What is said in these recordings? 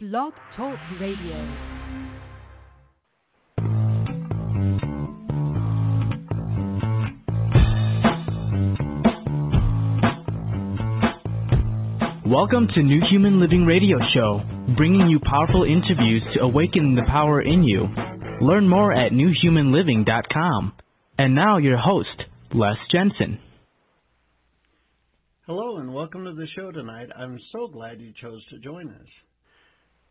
Blog Talk Radio. Welcome to New Human Living Radio Show, bringing you powerful interviews to awaken the power in you. Learn more at newhumanliving.com. And now your host, Les Jensen. Hello and welcome to the show tonight. I'm so glad you chose to join us.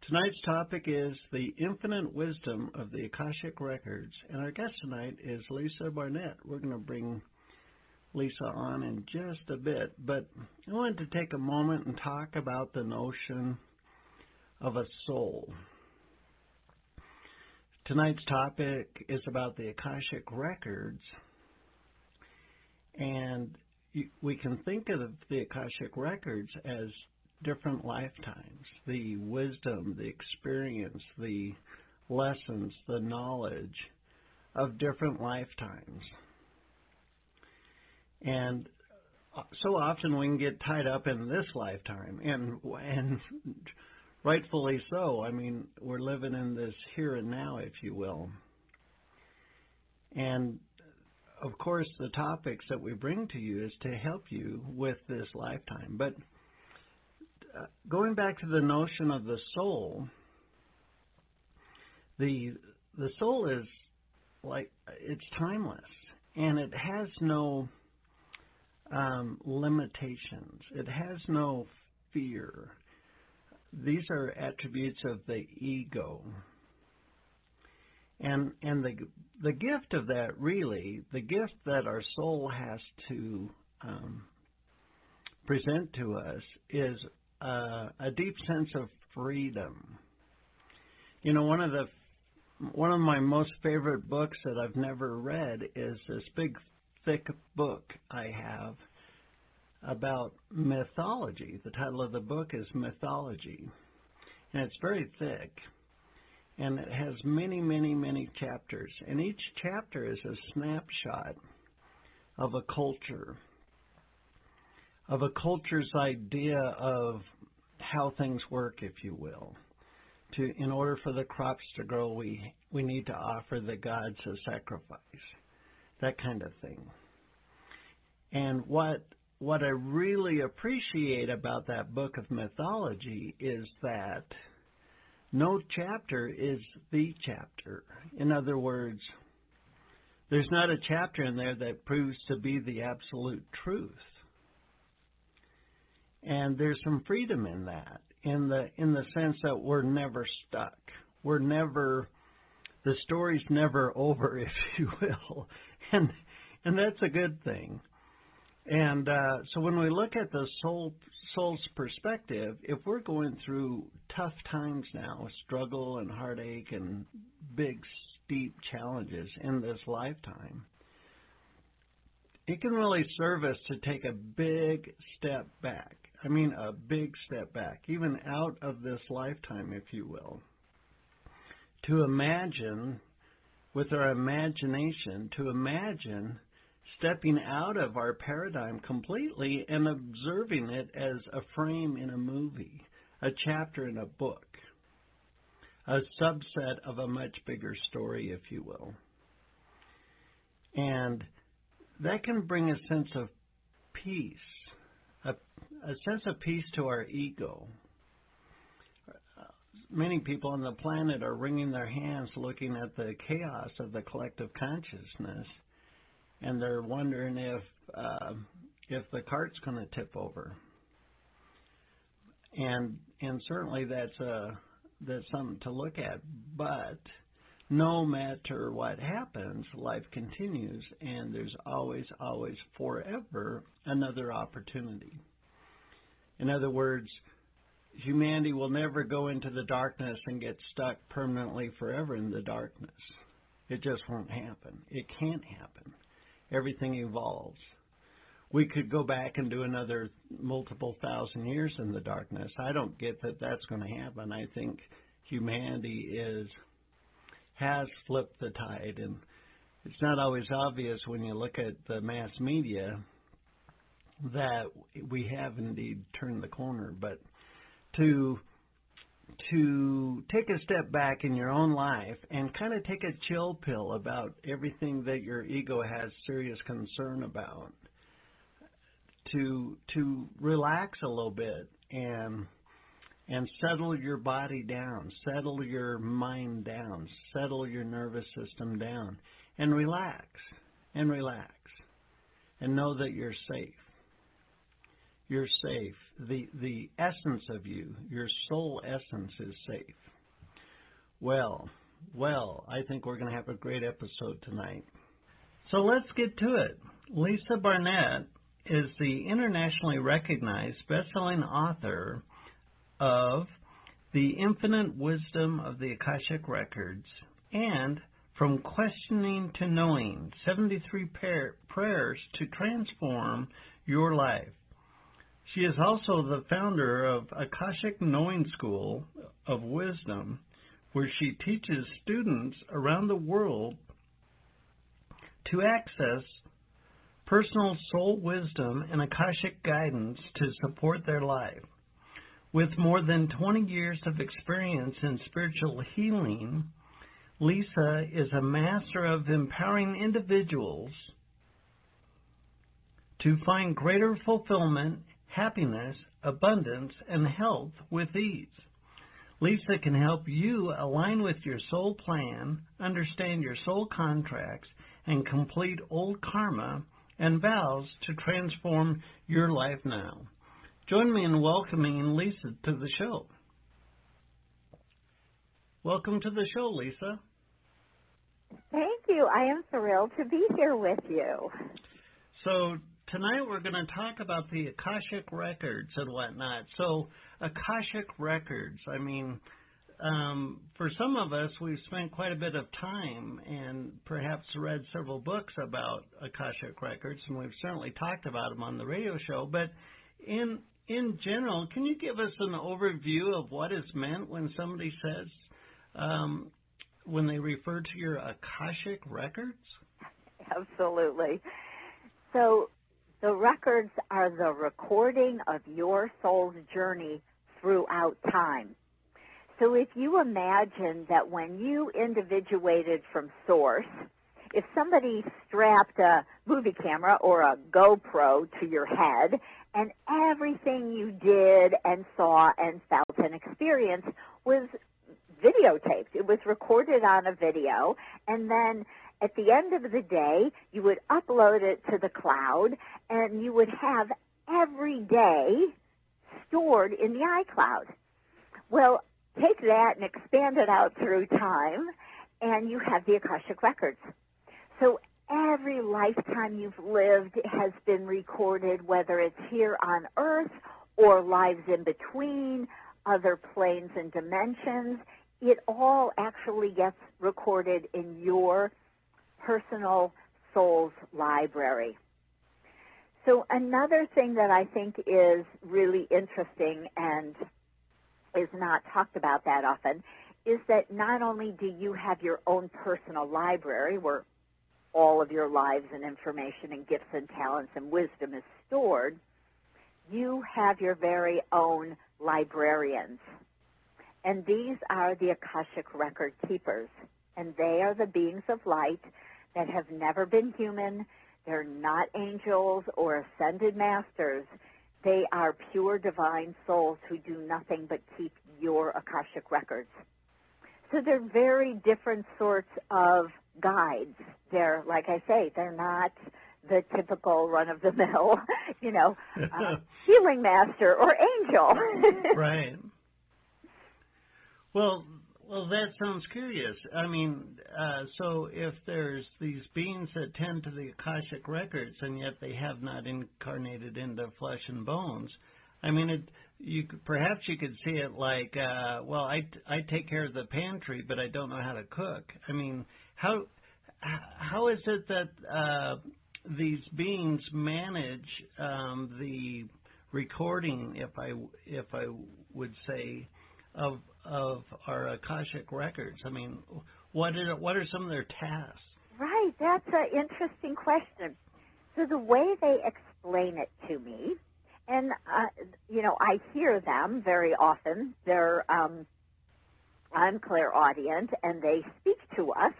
Tonight's topic is the infinite wisdom of the Akashic Records, and our guest tonight is Lisa Barnett. We're going to bring Lisa on in just a bit, but I wanted to take a moment and talk about the notion of a soul. Tonight's topic is about the Akashic Records, and we can think of the Akashic Records as different lifetimes the wisdom, the experience, the lessons, the knowledge of different lifetimes. And so often we can get tied up in this lifetime, and and rightfully so. I mean, we're living in this here and now, if you will. And of course, the topics that we bring to you is to help you with this lifetime. But going back to the notion of the soul, the the soul is like it's timeless and it has no um, limitations. It has no fear. These are attributes of the ego. And and the the gift of that really, the gift that our soul has to um, present to us is uh, a deep sense of freedom. You know, one of the one of my most favorite books that I've never read is this big thick book I have about mythology. The title of the book is Mythology. And it's very thick and it has many, many, many chapters. And each chapter is a snapshot of a culture, of a culture's idea of how things work, if you will. To, in order for the crops to grow, we, we need to offer the gods a sacrifice, that kind of thing. And what what I really appreciate about that book of mythology is that no chapter is the chapter. In other words, there's not a chapter in there that proves to be the absolute truth. And there's some freedom in that, in the in the sense that we're never stuck. We're never the story's never over, if you will. And and that's a good thing. And uh, so when we look at the soul soul's perspective, if we're going through tough times now, struggle and heartache and big steep challenges in this lifetime, it can really serve us to take a big step back. I mean, a big step back, even out of this lifetime, if you will, to imagine, with our imagination, to imagine stepping out of our paradigm completely and observing it as a frame in a movie, a chapter in a book, a subset of a much bigger story, if you will. And that can bring a sense of peace, a, sense of peace to our ego. Many people on the planet are wringing their hands looking at the chaos of the collective consciousness and they're wondering if uh, if the cart's going to tip over. And and certainly that's a that's something to look at. But no matter what happens, life continues, and there's always, always, forever another opportunity. In other words, humanity will never go into the darkness and get stuck permanently forever in the darkness. It just won't happen. It can't happen everything evolves. We could go back and do another multiple thousand years in the darkness. I don't get that that's going to happen. I think humanity is has flipped the tide, and it's not always obvious when you look at the mass media that we have indeed turned the corner. But to to take a step back in your own life and kind of take a chill pill about everything that your ego has serious concern about. To to relax a little bit and and settle your body down, settle your mind down, settle your nervous system down, and relax and relax and know that you're safe. You're safe. The the essence of you, your soul essence is safe. Well, well, I think we're going to have a great episode tonight. So let's get to it. Lisa Barnett is the internationally recognized best-selling author of The Infinite Wisdom of the Akashic Records and From Questioning to Knowing 73 Prayers to Transform Your Life. She is also the founder of Akashic Knowing School of Wisdom, where she teaches students around the world to access personal soul wisdom and Akashic guidance to support their life. With more than 20 years of experience in spiritual healing, Lisa is a master of empowering individuals to find greater fulfillment happiness, abundance, and health with ease. Lisa can help you align with your soul plan, understand your soul contracts, and complete old karma and vows to transform your life now. Join me in welcoming Lisa to the show. Welcome to the show, Lisa. Thank you. I am thrilled to be here with you. So, tonight we're going to talk about the Akashic records and whatnot. So, Akashic records, I mean, um, for some of us, we've spent quite a bit of time and perhaps read several books about Akashic records, and we've certainly talked about them on the radio show. But in in general, can you give us an overview of what is meant when somebody says um, when they refer to your Akashic records? Absolutely. So the records are the recording of your soul's journey throughout time. So if you imagine that when you individuated from source, if somebody strapped a movie camera or a GoPro to your head and everything you did and saw and felt and experienced was videotaped, it was recorded on a video, and then at the end of the day, you would upload it to the cloud and you would have every day stored in the iCloud. Well, take that and expand it out through time and you have the Akashic records. So every lifetime you've lived has been recorded, whether it's here on earth or lives in between, other planes and dimensions. It all actually gets recorded in your personal soul's library. So another thing that I think is really interesting and is not talked about that often is that not only do you have your own personal library where all of your lives and information and gifts and talents and wisdom is stored, you have your very own librarians. And these are the Akashic record keepers. And they are the beings of light that have never been human. They're not angels or ascended masters. They are pure divine souls who do nothing but keep your Akashic records. So they're very different sorts of guides. They're, like I say, they're not the typical run of the mill, you know, uh, healing master or angel. right. Well, well, that sounds curious. I mean, uh, so if there's these beings that tend to the Akashic records and yet they have not incarnated into flesh and bones, I mean, it, you perhaps you could see it like, uh, well, I I take care of the pantry, but I don't know how to cook. I mean, how how is it that uh, these beings manage um, the recording, if I if I would say, of of our Akashic records? I mean, what are what are some of their tasks? Right, that's an interesting question. So the way they explain it to me, and uh, you know, I hear them very often. They're um, I'm clairaudient, and they speak to us.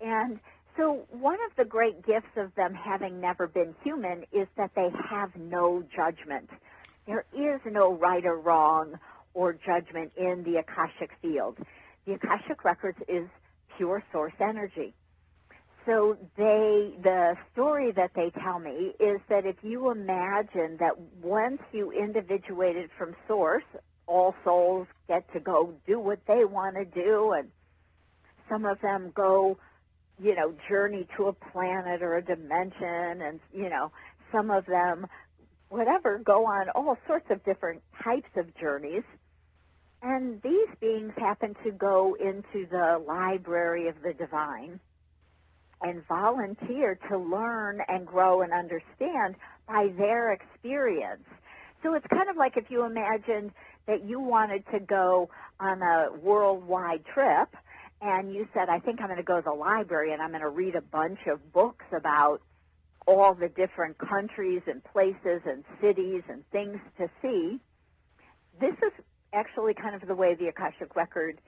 And so, one of the great gifts of them having never been human is that they have no judgment. There is no right or wrong or judgment in the Akashic field. The Akashic Records is pure source energy. So they, the story that they tell me is that if you imagine that once you individuated from source, all souls get to go do what they want to do and some of them go you know, journey to a planet or a dimension and, you know, some of them, whatever, go on all sorts of different types of journeys. And these beings happen to go into the library of the divine and volunteer to learn and grow and understand by their experience. So it's kind of like if you imagined that you wanted to go on a worldwide trip and you said, I think I'm going to go to the library and I'm going to read a bunch of books about all the different countries and places and cities and things to see. This is actually kind of the way the Akashic Record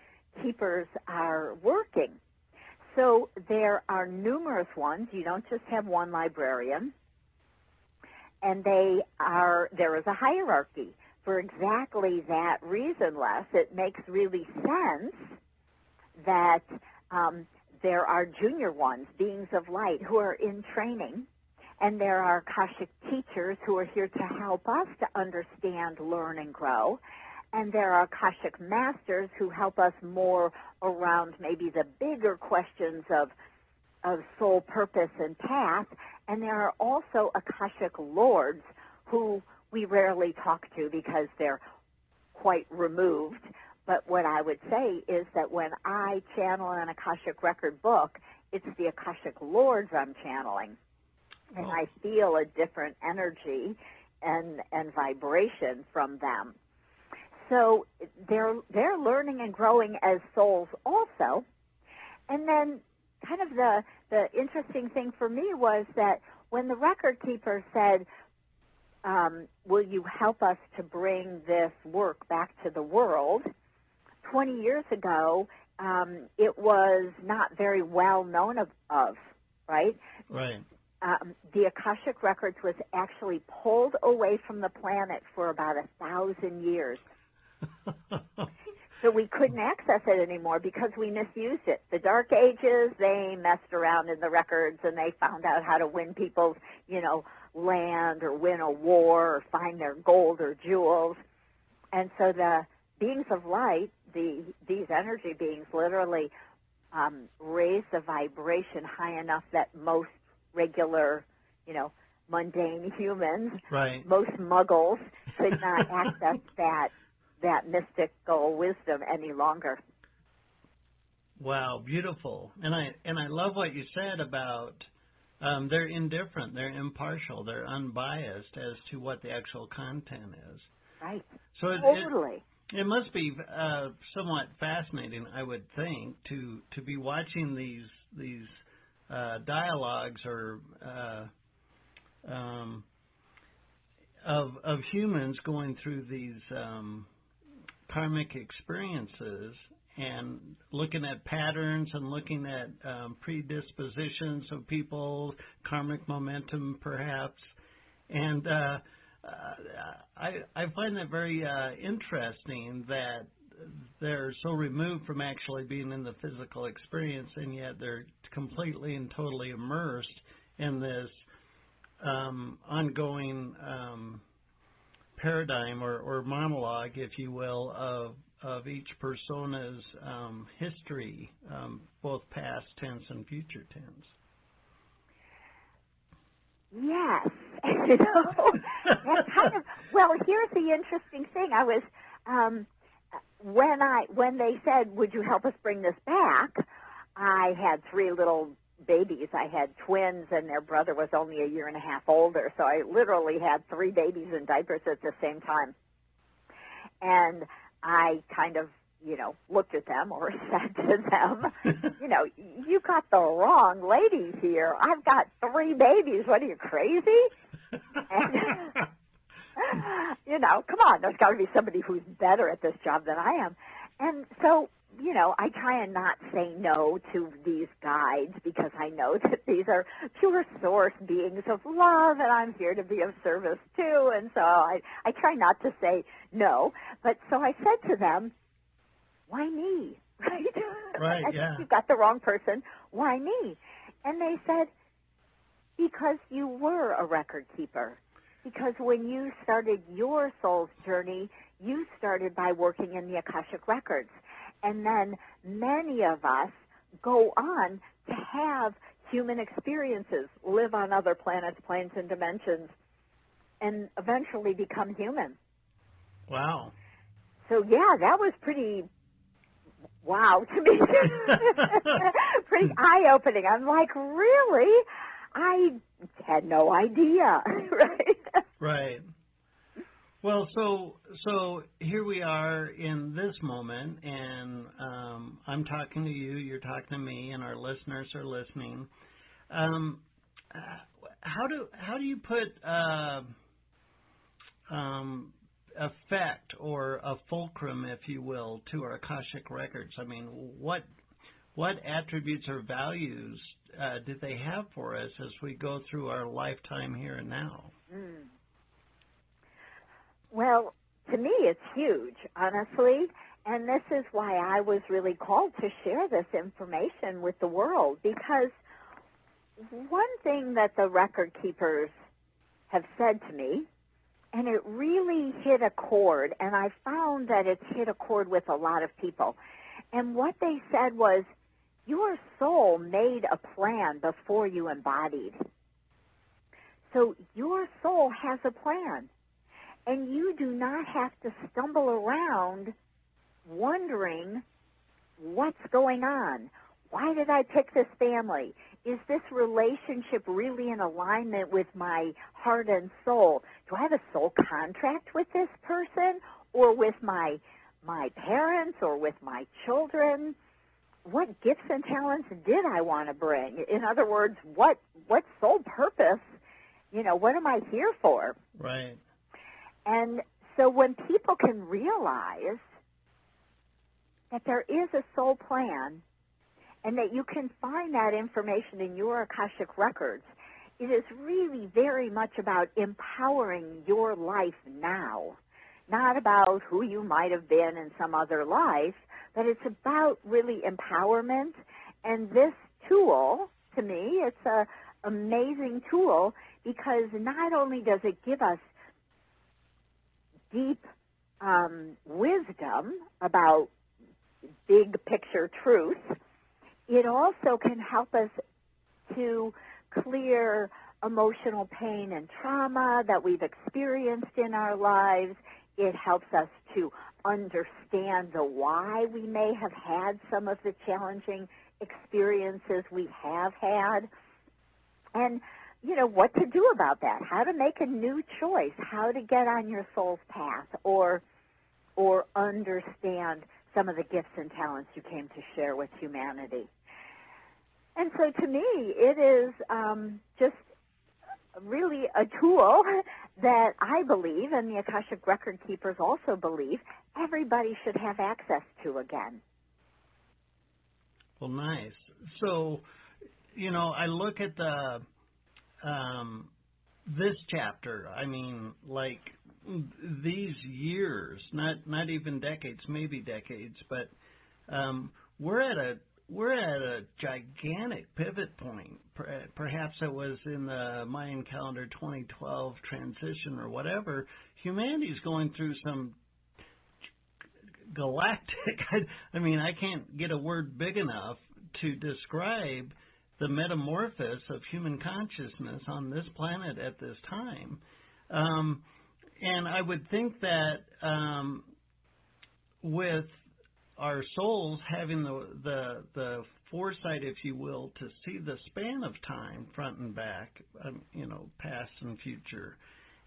keepers are working. So there are numerous ones. You don't just have one librarian. And they are, there is a hierarchy for exactly that reason, Les. It makes really sense that um, there are junior ones, beings of light, who are in training, and there are Akashic teachers who are here to help us to understand, learn, and grow. And there are Akashic masters who help us more around maybe the bigger questions of of soul purpose and path. And there are also Akashic lords who we rarely talk to because they're quite removed but what I would say is that when I channel an Akashic record book, it's the Akashic Lords I'm channeling. And I feel a different energy and, and vibration from them. So they're, they're learning and growing as souls also. And then kind of the, the interesting thing for me was that when the record keeper said, um, will you help us to bring this work back to the world? 20 years ago, um, it was not very well known of, of right? Right. Um, the Akashic Records was actually pulled away from the planet for about a thousand years. so we couldn't access it anymore because we misused it. The Dark Ages, they messed around in the records and they found out how to win people's, you know, land or win a war or find their gold or jewels. And so the beings of light the these energy beings literally um, raise the vibration high enough that most regular, you know, mundane humans, right. most muggles, could not access that that mystical wisdom any longer. Wow, beautiful. And I and I love what you said about um, they're indifferent, they're impartial, they're unbiased as to what the actual content is. Right. So it, totally. It, it must be uh, somewhat fascinating, I would think, to to be watching these these uh, dialogues or uh, um, of of humans going through these um, karmic experiences and looking at patterns and looking at um, predispositions of people, karmic momentum, perhaps, and uh, I, I find that very uh, interesting that they're so removed from actually being in the physical experience, and yet they're completely and totally immersed in this um, ongoing um, paradigm or, or, monologue, if you will, of of each persona's um, history, um, both past tense and future tense. Yes. you know, that kind of. Well, here's the interesting thing. I was um, when I when they said, "Would you help us bring this back?" I had three little babies. I had twins, and their brother was only a year and a half older. So I literally had three babies in diapers at the same time. And I kind of you know, looked at them or said to them, you know, you got the wrong ladies here. I've got three babies. What are you crazy? And, you know, come on, there's got to be somebody who's better at this job than I am. And so you know, I try and not say no to these guides because I know that these are pure source beings of love and I'm here to be of service too. And so I, I try not to say no. But so I said to them, why me? Right? Right, I yeah. think you've got the wrong person. Why me? And they said, because you were a record keeper. Because when you started your soul's journey, you started by working in the Akashic Records. And then many of us go on to have human experiences, live on other planets, planes, and dimensions, and eventually become human. Wow. So yeah, that was pretty wow to me. pretty eye opening. I'm like, really? I had no idea, right? Right. Well, so so here we are in this moment, and um, I'm talking to you, you're talking to me, and our listeners are listening. Um, how do how do you put uh, um, effect or a fulcrum, if you will, to our Akashic records? I mean, what what attributes or values uh, did they have for us as we go through our lifetime here and now? Mm. Well, to me, it's huge, honestly. And this is why I was really called to share this information with the world because one thing that the record keepers have said to me, and it really hit a chord, and I found that it's hit a chord with a lot of people. And what they said was, your soul made a plan before you embodied. So your soul has a plan. And you do not have to stumble around wondering what's going on. Why did I pick this family? Is this relationship really in alignment with my heart and soul? Do I have a soul contract with this person or with my my parents or with my children? What gifts and talents did I want to bring? In other words, what what soul purpose, you know, what am I here for? Right. And so when people can realize that there is a soul plan and that you can find that information in your Akashic records, it is really very much about empowering your life now, not about who you might have been in some other life, but it's about really empowerment. And this tool, to me, it's an amazing tool because not only does it give us deep um, wisdom about big picture truth, it also can help us to clear emotional pain and trauma that we've experienced in our lives. It helps us to understand the why we may have had some of the challenging experiences we have had. And you know what to do about that. How to make a new choice. How to get on your soul's path or or understand some of the gifts and talents you came to share with humanity. And so to me it is um, just really a tool that i believe and the akashic record keepers also believe everybody should have access to again. Well nice. So you know i look at the um, this chapter, I mean, like these years, not not even decades, maybe decades, but um, we're at a we're at a gigantic pivot point. Perhaps it was in the Mayan calendar 2012 transition or whatever. Humanity's going through some galactic. I, I mean, I can't get a word big enough to describe the metamorphosis of human consciousness on this planet at this time. Um, and I would think that um, with our souls having the, the the foresight, if you will, to see the span of time, front and back, um, you know, past and future,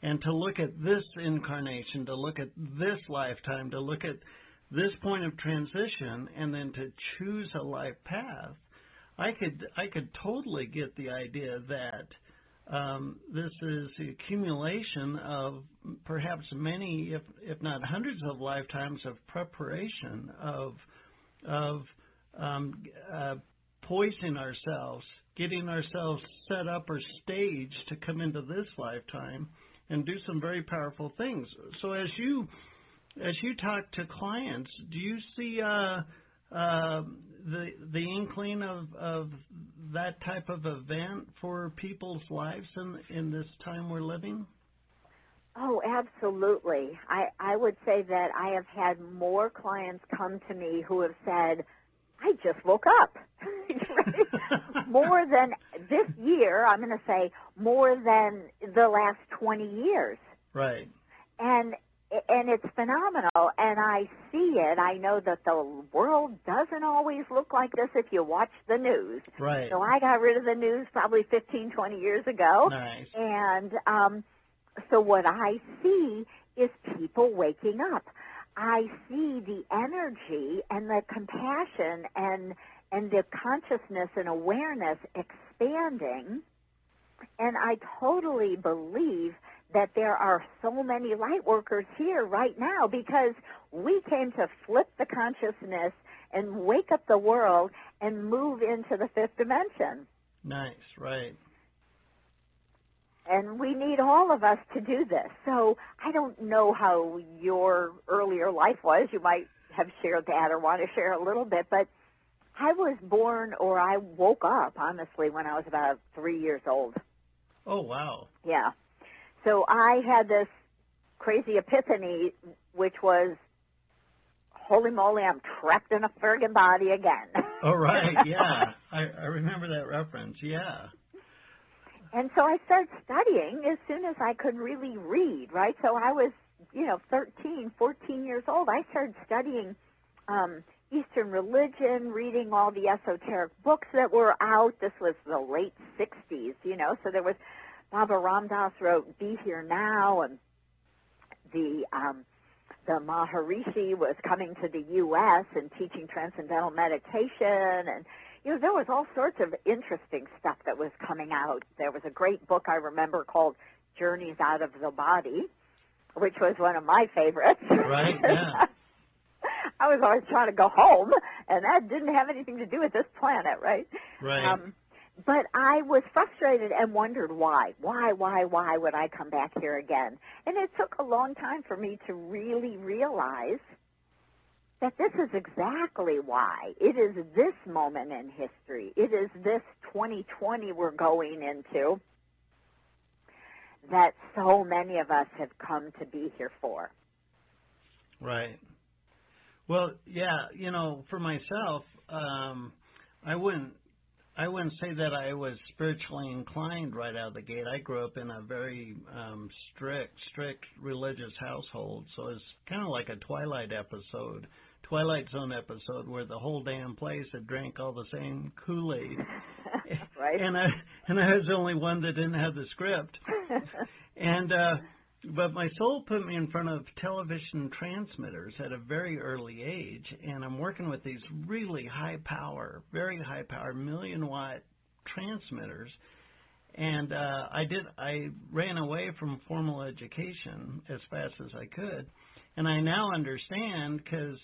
and to look at this incarnation, to look at this lifetime, to look at this point of transition, and then to choose a life path I could I could totally get the idea that um, this is the accumulation of perhaps many, if if not hundreds of lifetimes of preparation of of um, uh, poising ourselves, getting ourselves set up or staged to come into this lifetime and do some very powerful things. So as you as you talk to clients, do you see uh, uh, the the inkling of of that type of event for people's lives in in this time we're living? Oh, absolutely. I I would say that I have had more clients come to me who have said, "I just woke up." more than this year, I'm going to say more than the last 20 years. Right. And and it's phenomenal and I see it. I know that the world doesn't always look like this if you watch the news. Right. So I got rid of the news probably 15, 20 years ago. Nice. And um so what I see is people waking up. I see the energy and the compassion and and the consciousness and awareness expanding. And I totally believe that there are so many light workers here right now because we came to flip the consciousness and wake up the world and move into the fifth dimension. Nice, right. And we need all of us to do this. So I don't know how your earlier life was. You might have shared that or want to share a little bit, but I was born or I woke up, honestly, when I was about three years old. Oh, wow. Yeah. So I had this crazy epiphany, which was, holy moly, I'm trapped in a friggin' body again. Oh, right. Yeah. I, I remember that reference. Yeah. And so I started studying as soon as I could really read, right? So I was, you know, 13, 14 years old. I started studying um, Eastern religion, reading all the esoteric books that were out. This was the late 60s, you know, so there was Baba Ram Dass wrote Be Here Now and the um the Maharishi was coming to the US and teaching transcendental meditation and you know there was all sorts of interesting stuff that was coming out. There was a great book I remember called Journeys Out of the Body, which was one of my favorites. Right, yeah. I was always trying to go home, and that didn't have anything to do with this planet, right? Right. Um, but I was frustrated and wondered why. Why, why, why would I come back here again? And it took a long time for me to really realize that this is exactly why. It is this moment in history. It is this 2020 we're going into that so many of us have come to be here for. Right. Well, yeah, you know, for myself, um, I wouldn't I wouldn't say that I was spiritually inclined right out of the gate. I grew up in a very um, strict, strict religious household, so it's kind of like a Twilight episode, Twilight Zone episode, where the whole damn place had drank all the same Kool Aid, right? and I and I was the only one that didn't have the script, and. uh but my soul put me in front of television transmitters at a very early age, and I'm working with these really high power, very high power, million watt transmitters. And uh, I did. I ran away from formal education as fast as I could, and I now understand because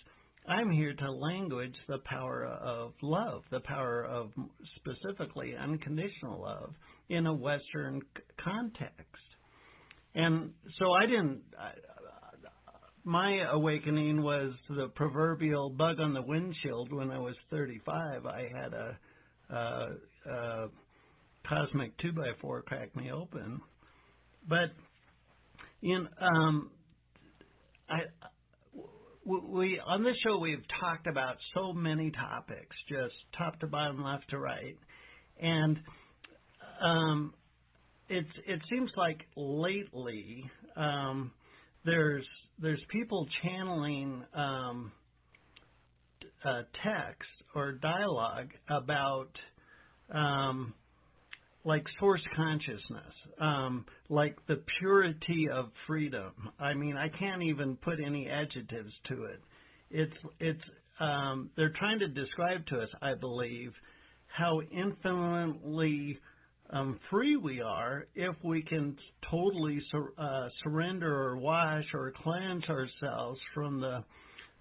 I'm here to language the power of love, the power of specifically unconditional love in a Western context. And so I didn't. My awakening was the proverbial bug on the windshield when I was 35. I had a, a, a cosmic two by four crack me open, but in um, I we on this show we've talked about so many topics, just top to bottom, left to right, and um, it's it seems like lately um, there's there's people channeling um, uh, text or dialogue about um, like source consciousness, um, like the purity of freedom. I mean, I can't even put any adjectives to it. It's it's um, they're trying to describe to us, I believe, how infinitely um, free we are if we can totally sur- uh, surrender or wash or cleanse ourselves from the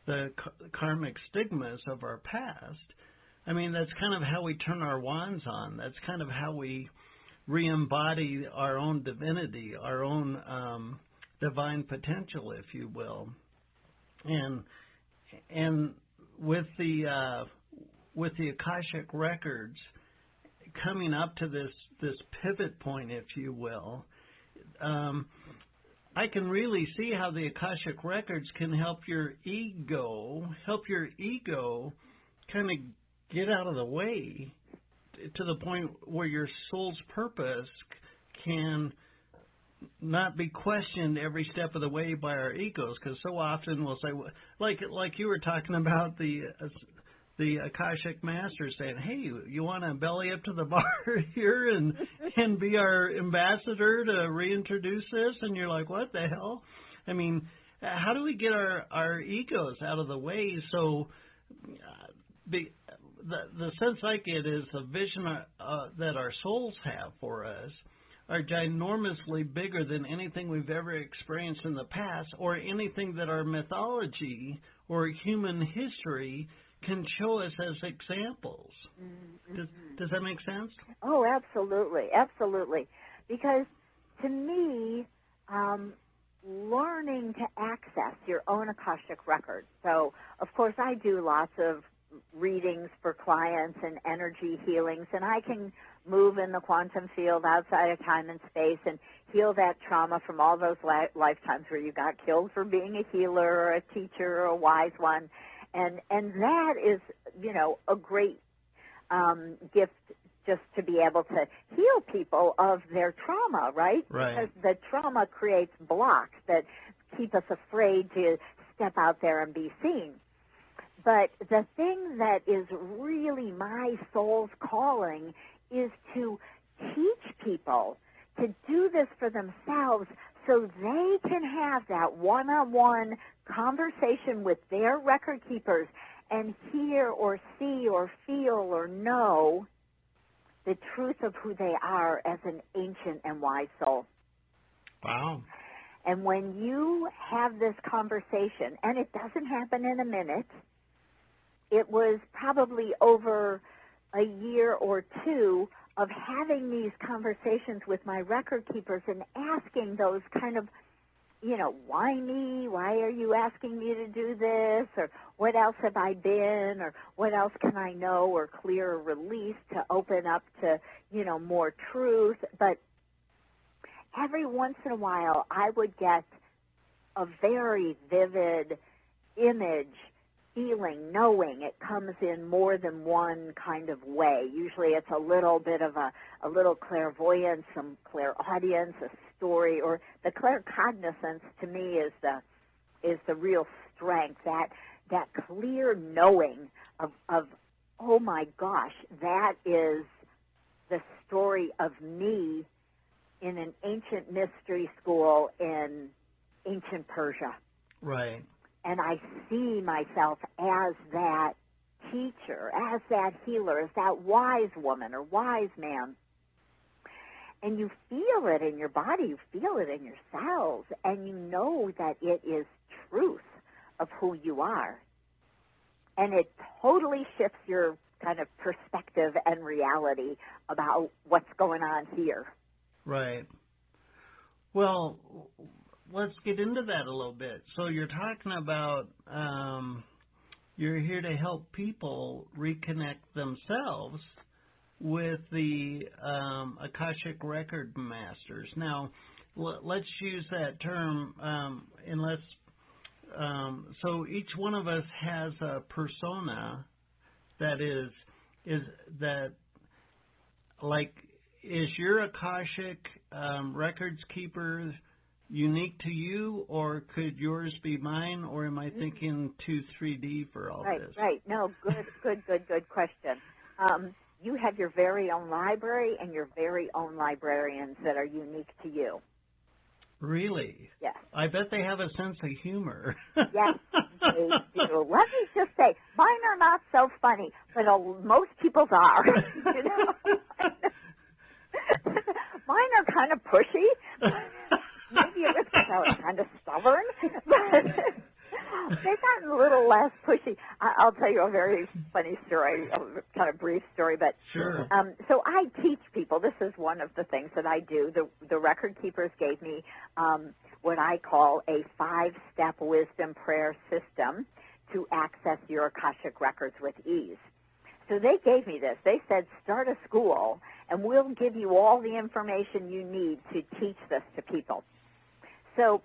the karmic stigmas of our past. I mean, that's kind of how we turn our wands on. That's kind of how we re-embody our own divinity, our own um, divine potential, if you will. And and with the uh, with the akashic records coming up to this this pivot point, if you will, um, I can really see how the akashic records can help your ego help your ego kind of get out of the way to the point where your soul's purpose can not be questioned every step of the way by our egos because so often we'll say like like you were talking about the the akashic master saying hey you want to belly up to the bar here and and be our ambassador to reintroduce this? And you're like what the hell? I mean how do we get our our egos out of the way? So uh, be, the the sense I get is the vision uh, that our souls have for us are ginormously bigger than anything we've ever experienced in the past or anything that our mythology or human history can show us as examples. Mm-hmm. Does, does that make sense? Oh, absolutely, absolutely. Because to me, um, learning to access your own Akashic records. So, of course, I do lots of readings for clients and energy healings, and I can move in the quantum field outside of time and space and heal that trauma from all those li- lifetimes where you got killed for being a healer or a teacher or a wise one, and and that is you know a great um, gift just to be able to heal people of their trauma, right? Right. Because the trauma creates blocks that keep us afraid to step out there and be seen. But the thing that is really my soul's calling is to teach people to do this for themselves so they can have that one on one conversation with their record keepers and hear or see or feel or know the truth of who they are as an ancient and wise soul. Wow. And when you have this conversation, and it doesn't happen in a minute, it was probably over a year or two of having these conversations with my record keepers and asking those kind of you know, why me? Why are you asking me to do this? Or what else have I been? Or what else can I know or clear or release to open up to, you know, more truth? But every once in a while, I would get a very vivid image feeling, knowing it comes in more than one kind of way. Usually it's a little bit of a, a little clairvoyance, some clairaudience, a story, or the claircognizance to me is the is the real strength, that that clear knowing of, of oh my gosh, that is the story of me in an ancient mystery school in ancient Persia. Right and I see myself as that teacher, as that healer, as that wise woman or wise man. And you feel it in your body, you feel it in your cells, and you know that it is truth of who you are. And it totally shifts your kind of perspective and reality about what's going on here. Right. Well, let's get into that a little bit. So you're talking about um, you're here to help people reconnect themselves with the um, Akashic Record Masters. Now, l- let's use that term um, unless. Um, so each one of us has a persona that is is that like is your Akashic um, records keeper unique to you, or could yours be mine, or am I mm-hmm. thinking two, three D for all right, this? Right, right. No, good, good, good, good question. Um, you have your very own library and your very own librarians that are unique to you. Really? Yes. I bet they have a sense of humor. yes, they do. Let me just say, mine are not so funny, but most people's are. you know? mine are kind of pushy maybe it was because I was kind of stubborn, but they've gotten a little less pushy. I, I'll tell you a very funny story, a kind of brief story, but sure. Um, so I teach people. This is one of the things that I do. The the record keepers gave me um, what I call a five-step wisdom prayer system to access your Akashic records with ease. So they gave me this. They said, start a school, and we'll give you all the information you need to teach this to people. So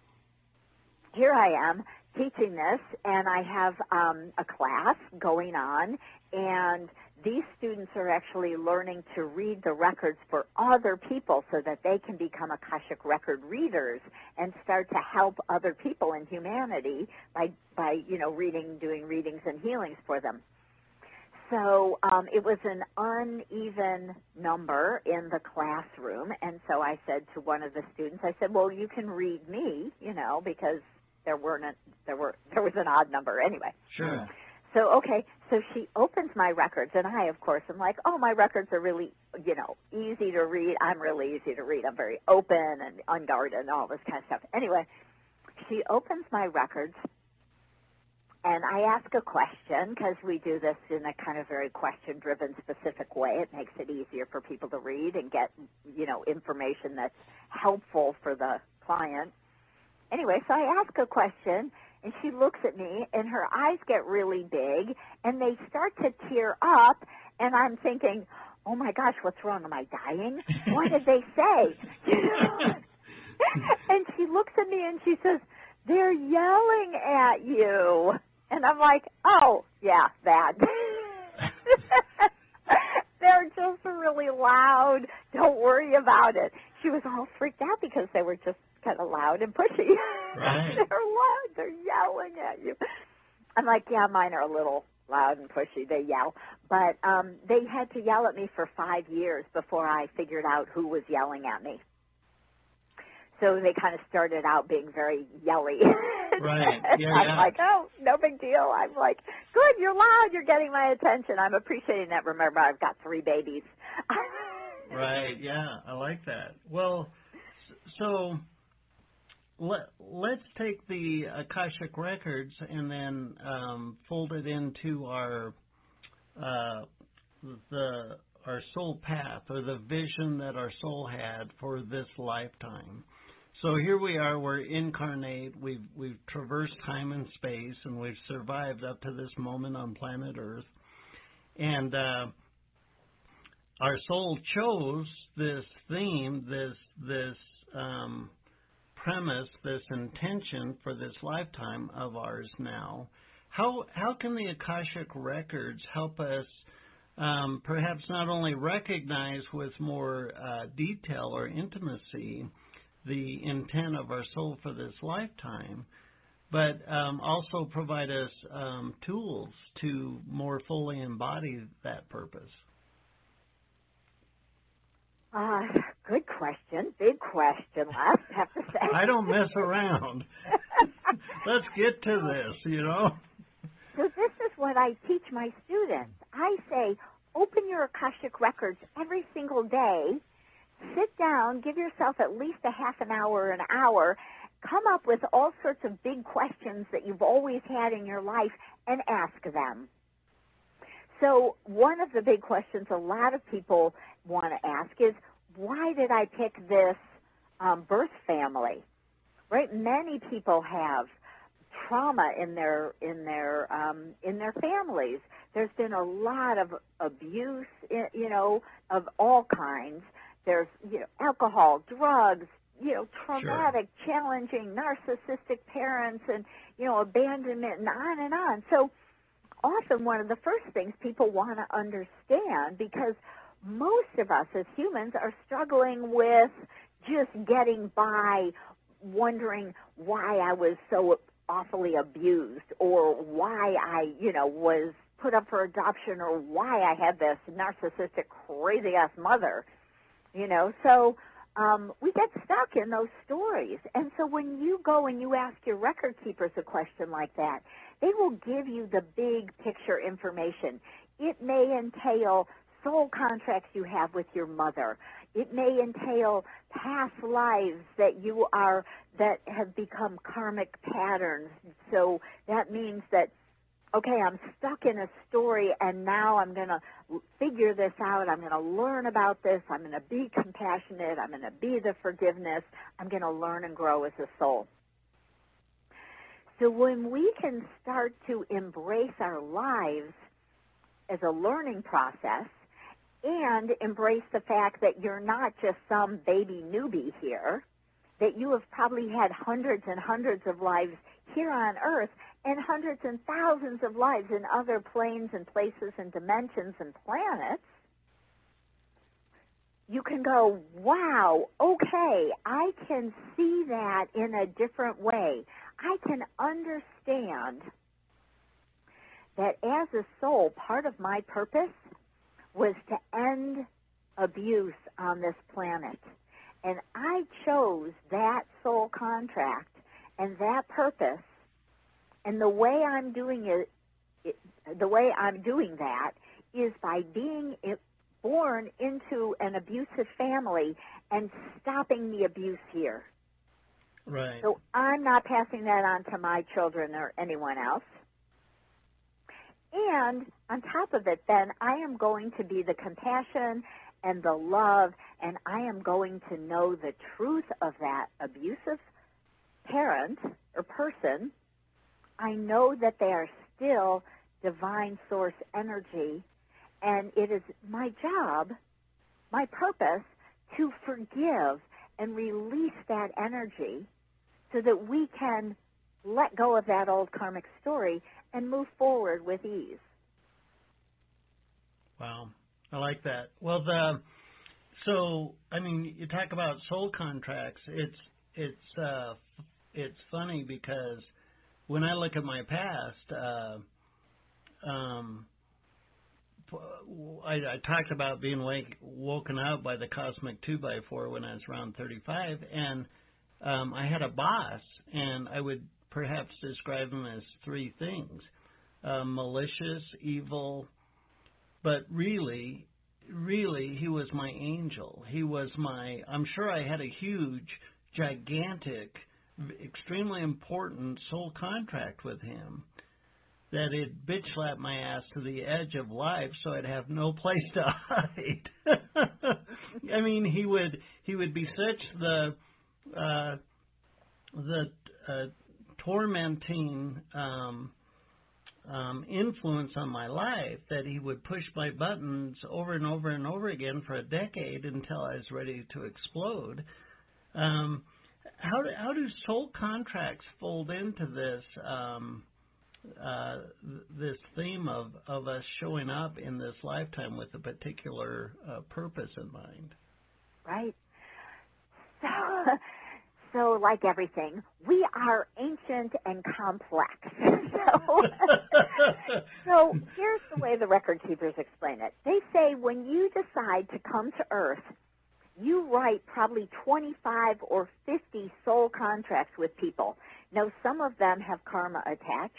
here I am teaching this, and I have um, a class going on, and these students are actually learning to read the records for other people so that they can become Akashic record readers and start to help other people in humanity by, by you know, reading, doing readings and healings for them. So um, it was an uneven number in the classroom, and so I said to one of the students, I said, "Well, you can read me, you know, because there weren't a, there were there was an odd number anyway." Sure. So okay, so she opens my records, and I, of course, am like, "Oh, my records are really, you know, easy to read. I'm really easy to read. I'm very open and unguarded and all this kind of stuff." Anyway, she opens my records and I ask a question because we do this in a kind of very question driven specific way. It makes it easier for people to read and get, you know, information that's helpful for the client. Anyway, so I ask a question and she looks at me and her eyes get really big and they start to tear up and I'm thinking, oh my gosh, what's wrong? Am I dying? What did they say? and she looks at me and she says, they're yelling at you. And I'm like, oh, yeah, that. They're just really loud. Don't worry about it. She was all freaked out because they were just kind of loud and pushy. Right. They're loud. They're yelling at you. I'm like, yeah, mine are a little loud and pushy. They yell. But um they had to yell at me for five years before I figured out who was yelling at me. So they kind of started out being very yelly. Right. Yeah, I'm yeah. like, oh, no big deal. I'm like, good, you're loud, you're getting my attention. I'm appreciating that. Remember, I've got three babies. Right. Yeah, I like that. Well, so let let's take the Akashic records and then um, fold it into our uh, the our soul path or the vision that our soul had for this lifetime. So here we are, we're incarnate, we've we've traversed time and space and we've survived up to this moment on planet Earth. And uh our soul chose this theme, this this um, premise, this intention for this lifetime of ours now. How how can the Akashic records help us um, perhaps not only recognize with more uh, detail or intimacy the intent of our soul for this lifetime, but um, also provide us um, tools to more fully embody that purpose? uh, good question. Big question, Les, have to say. I don't mess around. Let's get to this, you know. So this is what I teach my students. I say, open your Akashic records every single day. Sit down, give yourself at least a half an hour an hour, come up with all sorts of big questions that you've always had in your life and ask them. So one of the big questions a lot of people want to ask is, why did I pick this um, birth family? Right? Many people have trauma in their in their um, in their families. There's been a lot of abuse, you know, of all kinds. There's you know alcohol, drugs, you know, traumatic, challenging, narcissistic parents, and you know abandonment, and on and on. So often one of the first things people want to understand because most of us as humans are struggling with just getting by wondering why I was so awfully abused or why I, you know, was put up for adoption or why I had this narcissistic crazy ass mother. You know, so um, we get stuck in those stories. And so when you go and you ask your record keepers a question like that, they will give you the big picture information. It may entail soul contracts you have with your mother. It may entail past lives that you are that have become karmic patterns. So that means that okay, I'm stuck in a story and now I'm going to figure this out. I'm going to learn about this. I'm going to be compassionate. I'm going to be the forgiveness. I'm going to learn and grow as a soul. So when we can start to embrace our lives as a learning process and embrace the fact that you're not just some baby newbie here, that you have probably had hundreds and hundreds of lives here on earth and hundreds and thousands of lives in other planes and places and dimensions and planets, you can go, wow, okay, I can see that in a different way. I can understand that as a soul, part of my purpose was to end abuse on this planet. And I chose that soul contract and that purpose. And the way I'm doing it, it the way I'm doing that is by being born into an abusive family and stopping the abuse here. Right. So I'm not passing that on to my children or anyone else. And on top of it, then I am going to be the compassion and the love, and I am going to know the truth of that abusive parent or person. I know that they are still divine source energy, and it is my job, my purpose, to forgive and release that energy so that we can let go of that old karmic story and move forward with ease. Wow, I like that. Well, the so I mean, you talk about soul contracts. It's it's uh, it's funny because when I look at my past, uh, um, I, I talked about being wake, woken up by the cosmic two by four when I was around 35, and um, I had a boss, and I would perhaps describe him as three things: uh, malicious, evil, but really, really, he was my angel. He was my. I'm sure I had a huge, gigantic, extremely important soul contract with him that it bitch slapped my ass to the edge of life so I'd have no place to hide. I mean, he would he would be such the uh, the uh, tormenting um, um, influence on my life that he would push my buttons over and over and over again for a decade until I was ready to explode. Um, how do, how do soul contracts fold into this um, uh, this theme of, of us showing up in this lifetime with a particular uh, purpose in mind? Right. So, so like everything, we are ancient and complex. so, so here's the way the record keepers explain it. They say when you decide to come to Earth, you write probably 25 or 50 soul contracts with people. Now, some of them have karma attached.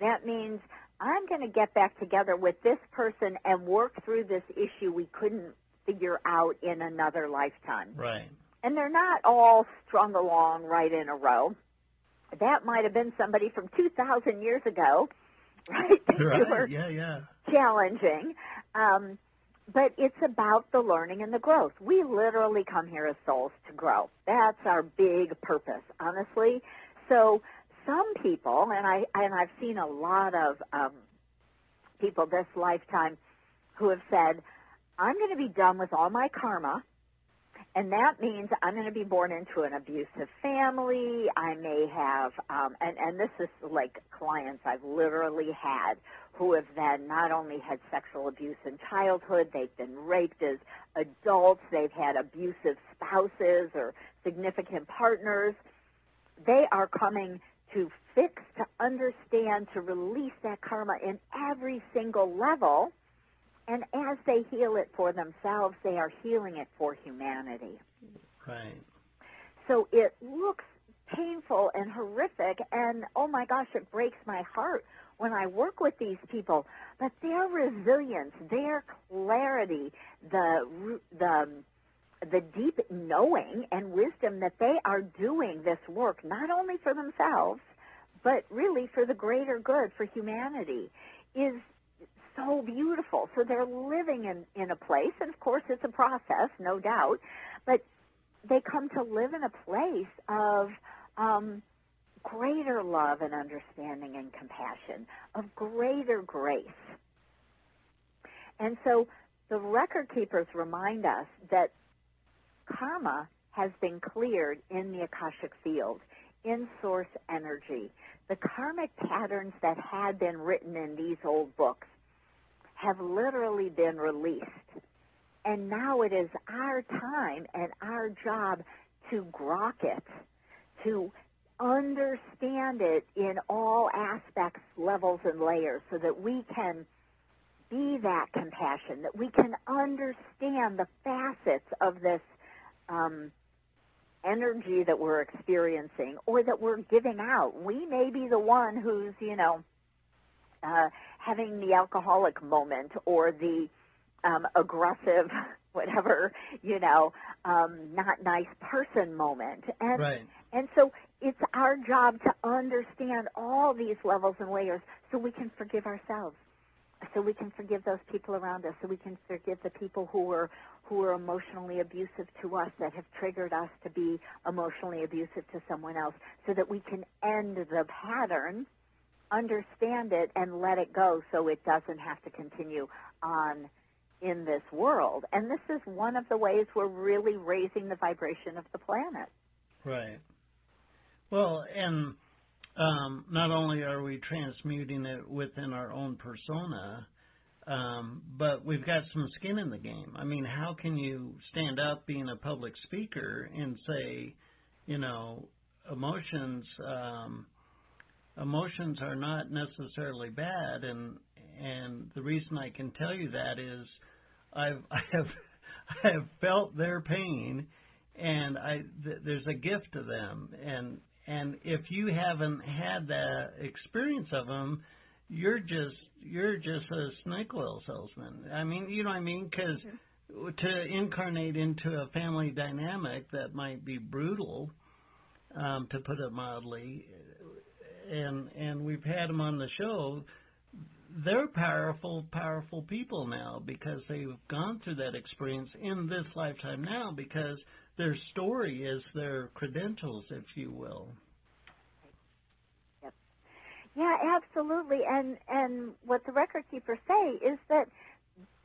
That means I'm going to get back together with this person and work through this issue we couldn't figure out in another lifetime. Right and they're not all strung along right in a row. That might have been somebody from 2,000 years ago, right? right. Yeah, yeah. Challenging. Um, but it's about the learning and the growth. We literally come here as souls to grow. That's our big purpose, honestly. So some people, and I and I've seen a lot of um, people this lifetime who have said, "I'm going to be done with all my karma and that means I'm going to be born into an abusive family. I may have, um, and and this is like clients I've literally had who have then not only had sexual abuse in childhood, they've been raped as adults, they've had abusive spouses or significant partners. They are coming to fix, to understand, to release that karma in every single level and as they heal it for themselves, they are healing it for humanity. Right. So it looks painful and horrific, and oh my gosh, it breaks my heart when I work with these people. But their resilience, their clarity, the the the deep knowing and wisdom that they are doing this work not only for themselves but really for the greater good for humanity is so beautiful. So they're living in, in a place, and of course it's a process, no doubt, but they come to live in a place of um, greater love and understanding and compassion, of greater grace. And so the record keepers remind us that karma has been cleared in the Akashic field, in source energy. The karmic patterns that had been written in these old books have literally been released. And now it is our time and our job to grok it, to understand it in all aspects, levels, and layers so that we can be that compassion, that we can understand the facets of this um, energy that we're experiencing or that we're giving out. We may be the one who's, you know, uh, having the alcoholic moment or the um, aggressive, whatever, you know, um, not nice person moment. And right. and so it's our job to understand all these levels and layers so we can forgive ourselves. So we can forgive those people around us, so we can forgive the people who were who were emotionally abusive to us that have triggered us to be emotionally abusive to someone else, so that we can end the pattern understand it and let it go so it doesn't have to continue on in this world. And this is one of the ways we're really raising the vibration of the planet. Right. Well, and um, not only are we transmuting it within our own persona, um, but we've got some skin in the game. I mean, how can you stand up being a public speaker and say, you know, emotions um, emotions are not necessarily bad, and and the reason I can tell you that is I've I have I have felt their pain, and I th- there's a gift to them, and and if you haven't had that experience of them, you're just you're just a snake oil salesman. I mean, you know what I mean? Because mm-hmm. to incarnate into a family dynamic that might be brutal, um, to put it mildly, and and we've had them on the show. They're powerful, powerful people now because they've gone through that experience in this lifetime now because their story is their credentials, if you will. Yep. Yeah, absolutely. And and what the record keepers say is that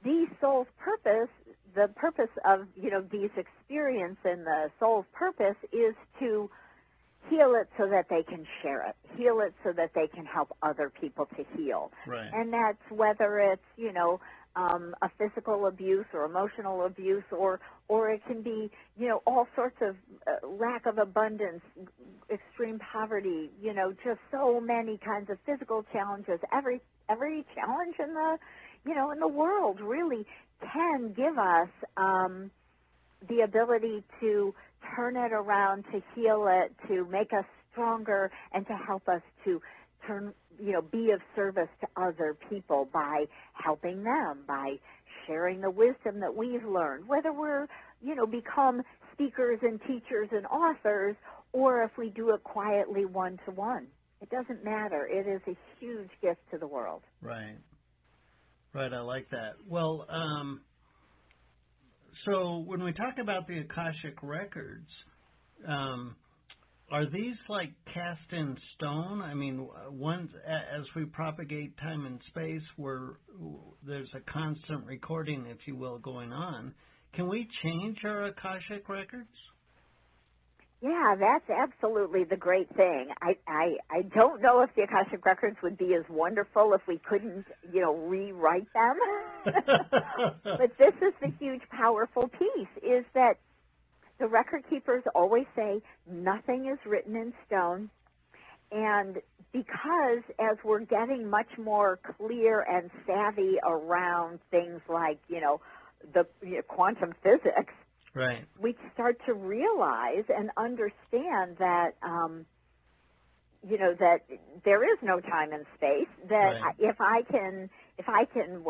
the soul's purpose, the purpose of you know these experience and the soul's purpose is to heal it so that they can share it. Heal it so that they can help other people to heal. Right. and that's whether it's you know um a physical abuse or emotional abuse or or it can be you know all sorts of uh, lack of abundance extreme poverty you know just so many kinds of physical challenges. Every every challenge in the you know in the world really can give us um the ability to turn it around, to heal it, to make us stronger, and to help us to turn, you know, be of service to other people by helping them, by sharing the wisdom that we've learned, whether we're, you know, become speakers and teachers and authors, or if we do it quietly one to one. It doesn't matter. It is a huge gift to the world. Right. Right, I like that. Well, um, so when we talk about the Akashic records, um, are these like cast in stone? I mean, once as we propagate time and space, where there's a constant recording, if you will, going on. Can we change our Akashic records? Yeah, that's absolutely the great thing. I, I I don't know if the Akashic records would be as wonderful if we couldn't, you know, rewrite them. but this is the huge powerful piece is that the record keepers always say nothing is written in stone. And because as we're getting much more clear and savvy around things like, you know, the you know, quantum physics, Right. We start to realize and understand that, um, you know, that there is no time and space. That right. if I can, if I can,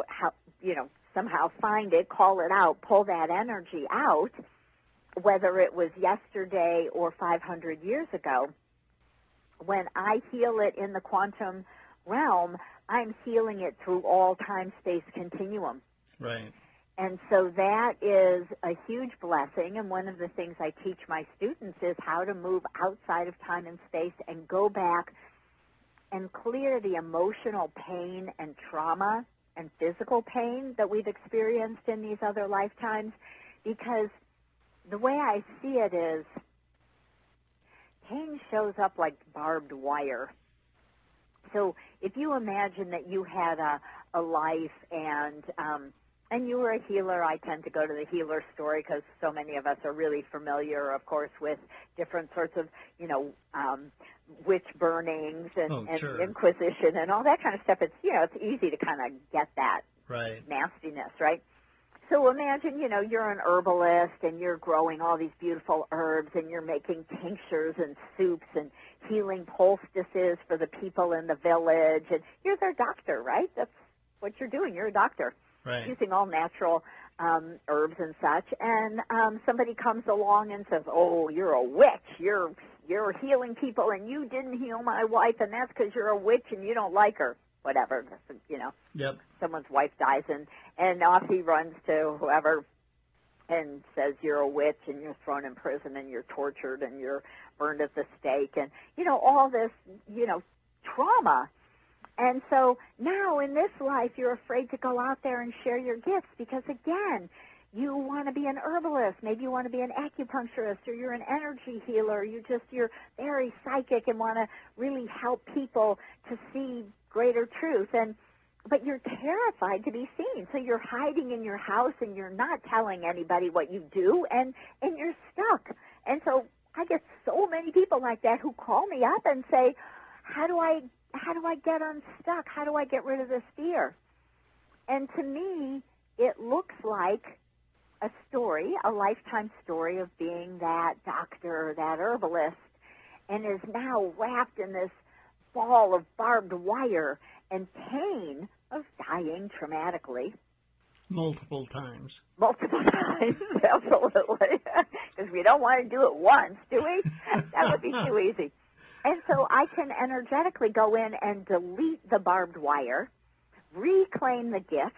you know, somehow find it, call it out, pull that energy out, whether it was yesterday or 500 years ago, when I heal it in the quantum realm, I'm healing it through all time space continuum. Right. And so that is a huge blessing. And one of the things I teach my students is how to move outside of time and space and go back and clear the emotional pain and trauma and physical pain that we've experienced in these other lifetimes. Because the way I see it is pain shows up like barbed wire. So if you imagine that you had a, a life and um, and you were a healer. I tend to go to the healer story because so many of us are really familiar, of course, with different sorts of, you know, um, witch burnings and, oh, and sure. Inquisition and all that kind of stuff. It's, you know, it's easy to kind of get that right. nastiness, right? So imagine, you know, you're an herbalist and you're growing all these beautiful herbs and you're making tinctures and soups and healing poultices for the people in the village and you're their doctor, right? That's what you're doing. You're a doctor right. using all natural um, herbs and such, and um, somebody comes along and says, "Oh, you're a witch. You're you're healing people, and you didn't heal my wife, and that's because you're a witch and you don't like her." Whatever, you know. Yep. Someone's wife dies, and and off he runs to whoever and says you're a witch and you're thrown in prison and you're tortured and you're burned at the stake and you know all this you know trauma and so now in this life, you're afraid to go out there and share your gifts because, again, you want to be an herbalist. Maybe you want to be an acupuncturist or you're an energy healer. You just, you're very psychic and want to really help people to see greater truth. And, but you're terrified to be seen. So you're hiding in your house and you're not telling anybody what you do and, and you're stuck. And so I get so many people like that who call me up and say, how do I how do I get unstuck? How do I get rid of this fear? And to me, it looks like a story, a lifetime story of being that doctor, that herbalist, and is now wrapped in this ball of barbed wire and pain of dying traumatically. Multiple times. Multiple times, absolutely. Because we don't want to do it once, do we? That would be too easy. And so I can energetically go in and delete the barbed wire, reclaim the gifts.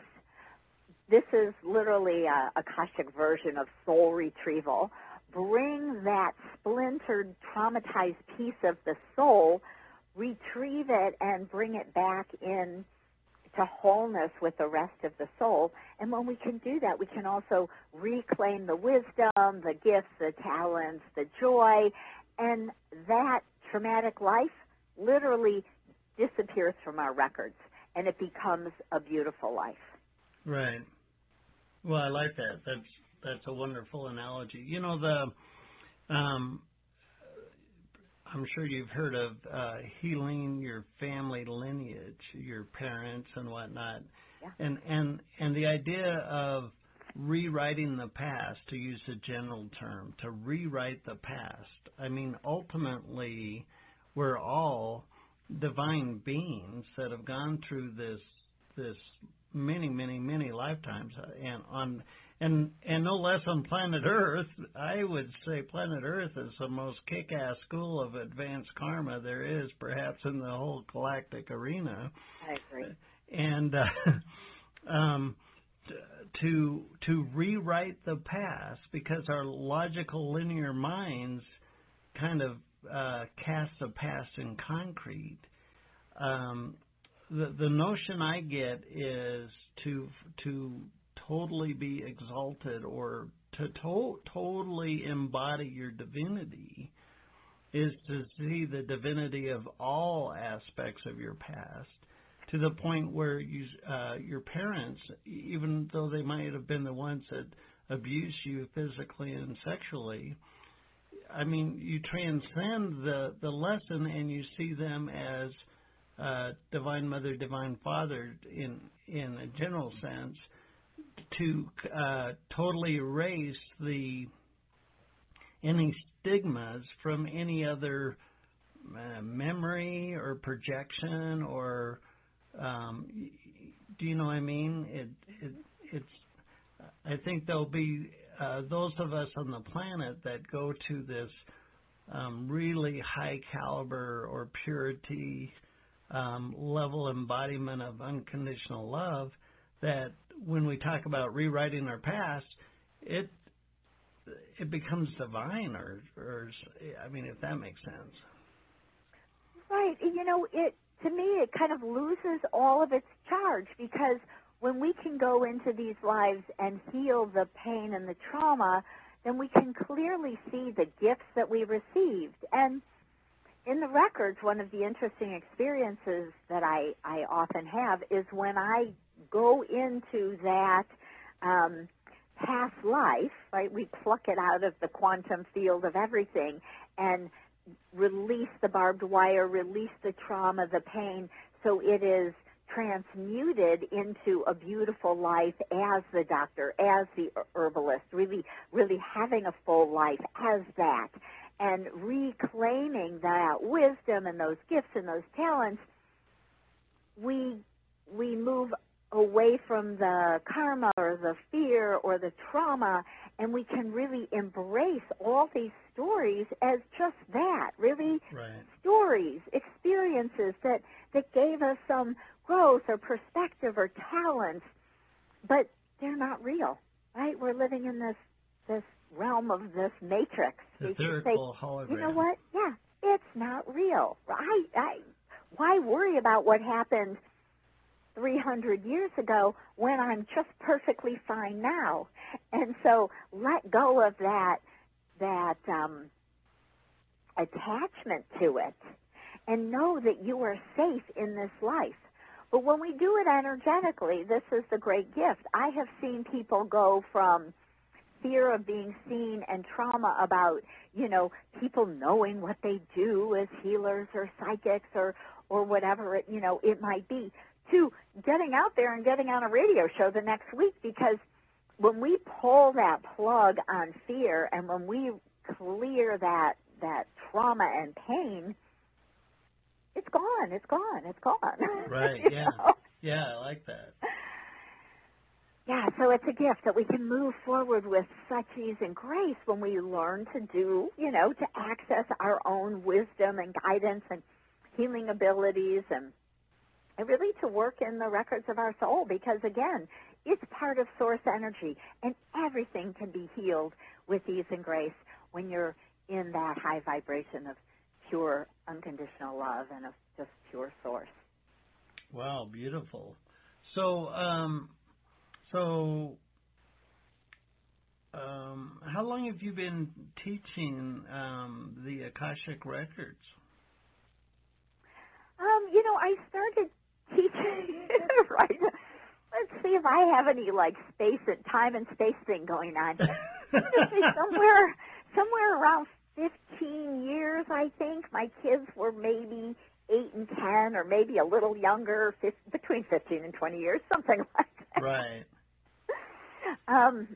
This is literally a Akashic version of soul retrieval. Bring that splintered, traumatized piece of the soul, retrieve it, and bring it back in to wholeness with the rest of the soul. And when we can do that, we can also reclaim the wisdom, the gifts, the talents, the joy, and that traumatic life literally disappears from our records and it becomes a beautiful life. Right. Well, I like that. That's that's a wonderful analogy. You know the um I'm sure you've heard of uh, healing your family lineage, your parents and whatnot, yeah. and and and the idea of rewriting the past, to use a general term, to rewrite the past. I mean, ultimately, we're all divine beings that have gone through this this many, many, many lifetimes, and on and and no less on planet Earth. I would say planet Earth is the most kick-ass school of advanced karma there is, perhaps in the whole galactic arena. I agree. And uh, um, to to rewrite the past because our logical linear minds kind of uh, cast the past in concrete. Um, the the notion I get is to to totally be exalted or to to- totally embody your divinity is to see the divinity of all aspects of your past to the point where you, uh, your parents, even though they might have been the ones that abused you physically and sexually, I mean, you transcend the the lesson and you see them as uh, divine mother, divine father in in a general sense, to uh, totally erase the any stigmas from any other uh, memory or projection or do you know what I mean? It, it, it's. I think there'll be uh, those of us on the planet that go to this um, really high caliber or purity um, level embodiment of unconditional love that when we talk about rewriting our past, it it becomes divine, or I mean, if that makes sense. Right. You know, it to me it kind of loses all of its charge because when we can go into these lives and heal the pain and the trauma, then we can clearly see the gifts that we received. And in the records, one of the interesting experiences that I, I often have is when I go into that um, past life, right? We pluck it out of the quantum field of everything and release the barbed wire, release the trauma, the pain, so it is transmuted into a beautiful life as the doctor, as the herbalist, really, really having a full life as that, and reclaiming that wisdom and those gifts and those talents. We we move away from the karma or the fear or the trauma and we can really embrace all these stories as just that really right. stories experiences that that gave us some growth or perspective or talents but they're not real right? We're living in this this realm of this matrix. Etherical say, hologram. you know what? Yeah it's not real. I, I why worry about what happened 300 years ago when I'm just perfectly fine now. And so let go of that that um, attachment to it and know that you are safe in this life. But when we do it energetically, this is the great gift. I have seen people go from fear of being seen and trauma about, you know, people knowing what they do as healers or psychics or or whatever it, you know, it might be to getting out there and getting on a radio show the next week because when we pull that plug on fear and when we clear that that trauma and pain, it's gone. It's gone. It's gone. Right. yeah. Know? Yeah, I like that. Yeah, so it's a gift that we can move forward with such ease and grace when we learn to do, you know, to access our own wisdom and guidance and healing abilities and and really to work in the records of our soul because again, it's part of source energy and everything can be healed with ease and grace when you're in that high vibration of pure unconditional love and of just pure source. Wow, beautiful. So, um, so, um, how long have you been teaching um, the Akashic records? Um, you know, I started teaching, right? Let's see if I have any like space and time and space thing going on. somewhere, somewhere around 15 years, I think. My kids were maybe eight and 10, or maybe a little younger, 15, between 15 and 20 years, something like that. Right. Um,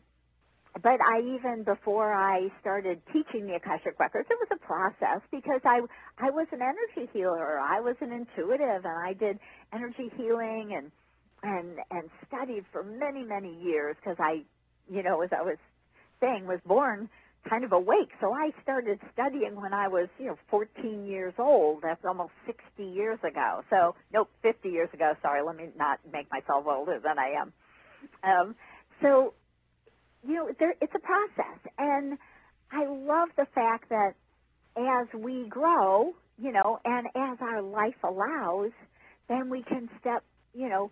but I even before I started teaching the Akashic Records, it was a process because I I was an energy healer, I was an intuitive, and I did energy healing and and and studied for many many years because I, you know, as I was saying, was born kind of awake. So I started studying when I was, you know, 14 years old. That's almost 60 years ago. So, nope, 50 years ago. Sorry, let me not make myself older than I am. Um, so you know, there, it's a process. And I love the fact that as we grow, you know, and as our life allows, then we can step, you know,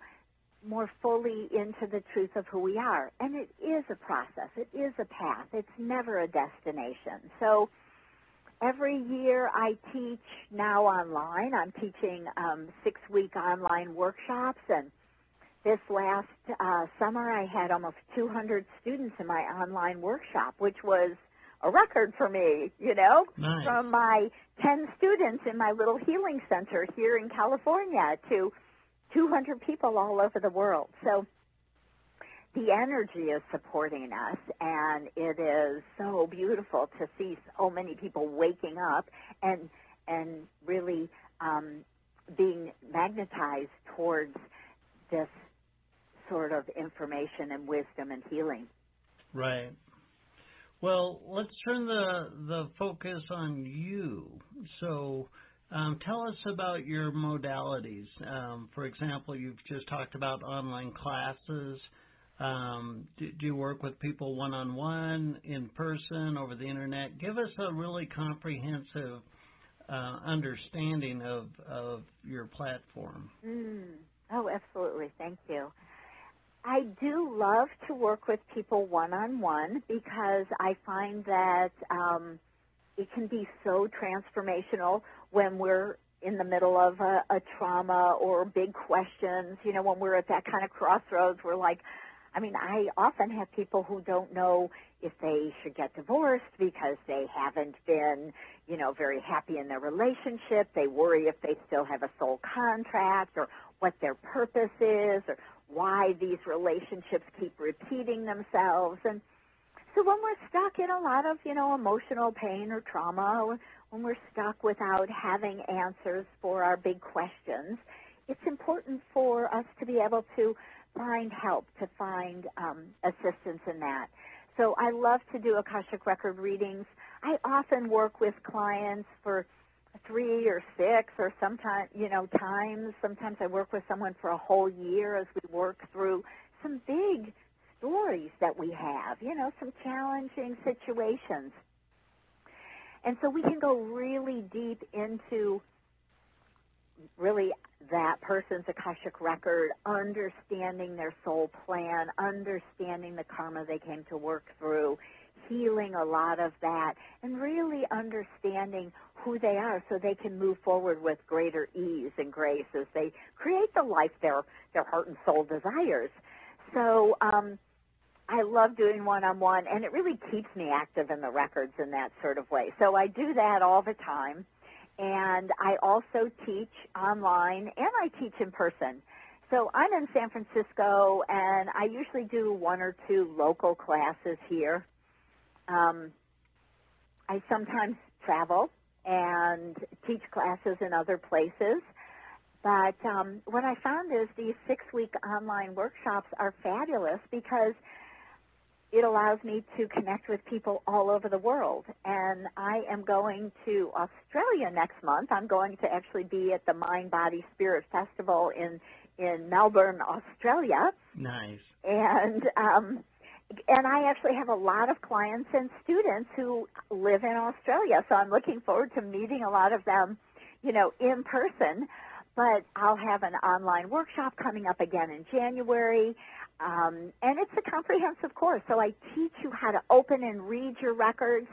more fully into the truth of who we are. And it is a process. It is a path. It's never a destination. So every year I teach now online. I'm teaching um, six week online workshops and this last uh, summer, I had almost 200 students in my online workshop, which was a record for me, you know, nice. from my 10 students in my little healing center here in California to 200 people all over the world. So the energy is supporting us, and it is so beautiful to see so many people waking up and and really um, being magnetized towards this sort of information and wisdom and healing. Right. Well, let's turn the the focus on you. So, um, tell us about your modalities. Um, for example, you've just talked about online classes. Um, do, do, you work with people one on one, in person, over the internet? Give us a really comprehensive uh, understanding of of your platform. Mm. Oh, absolutely. Thank you. I do love to work with people one on one because I find that um, it can be so transformational when we're in the middle of a, a trauma or big questions. You know, when we're at that kind of crossroads, we're like, I mean, I often have people who don't know if they should get divorced because they haven't been, you know, very happy in their relationship. They worry if they still have a soul contract or what their purpose is or why these relationships keep repeating themselves. And so when we're stuck in a lot of, you know, emotional pain or trauma, or when we're stuck without having answers for our big questions, it's important for us to be able to find help, to find um, assistance in that. So I love to do Akashic Record readings. I often work with clients for three or six or sometimes, you know, times. Sometimes I work with someone for a whole year as we work through some big stories that we have, you know, some challenging situations. And so we can go really deep into really that person's Akashic record, understanding their soul plan, understanding the karma they came to work through, healing a lot of that, and really understanding who they are so they can move forward with greater ease and grace as they create the life their their heart and soul desires. So um I love doing one on one and it really keeps me active in the records in that sort of way. So I do that all the time and I also teach online and I teach in person. So I'm in San Francisco and I usually do one or two local classes here. Um, I sometimes travel and teach classes in other places. But um, what I found is these six week online workshops are fabulous because it allows me to connect with people all over the world. And I am going to Australia next month. I'm going to actually be at the Mind Body Spirit Festival in in Melbourne, Australia. Nice. And um and I actually have a lot of clients and students who live in Australia, so I'm looking forward to meeting a lot of them, you know, in person. But I'll have an online workshop coming up again in January. Um, and it's a comprehensive course. So I teach you how to open and read your records,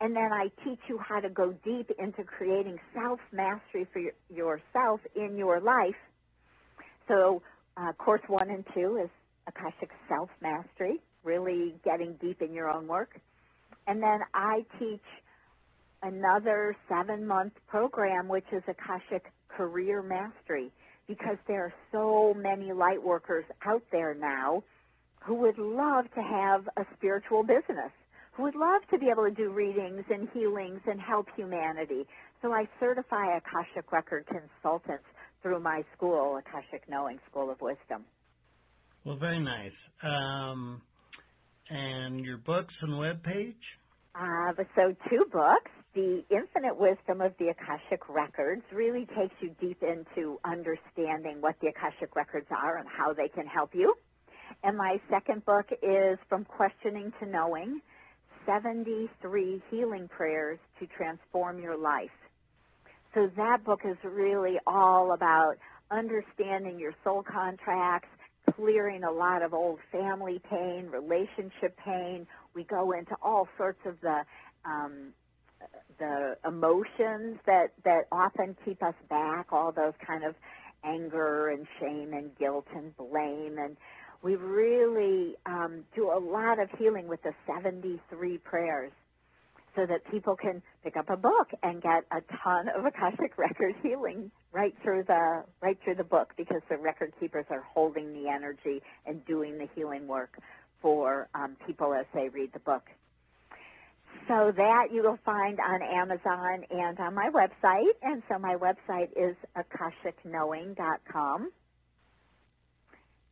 and then I teach you how to go deep into creating self mastery for your, yourself in your life. So, uh, course one and two is Akashic Self Mastery, really getting deep in your own work. And then I teach another seven month program, which is Akashic Career Mastery because there are so many light workers out there now who would love to have a spiritual business, who would love to be able to do readings and healings and help humanity. So I certify Akashic Record consultants through my school, Akashic Knowing School of Wisdom. Well, very nice. Um, and your books and web page? Uh, so two books. The Infinite Wisdom of the Akashic Records really takes you deep into understanding what the Akashic Records are and how they can help you. And my second book is From Questioning to Knowing 73 Healing Prayers to Transform Your Life. So that book is really all about understanding your soul contracts, clearing a lot of old family pain, relationship pain. We go into all sorts of the um, the emotions that that often keep us back, all those kind of anger and shame and guilt and blame, and we really um, do a lot of healing with the 73 prayers, so that people can pick up a book and get a ton of Akashic record healing right through the right through the book because the record keepers are holding the energy and doing the healing work for um, people as they read the book. So that you will find on Amazon and on my website. And so my website is akashicknowing.com.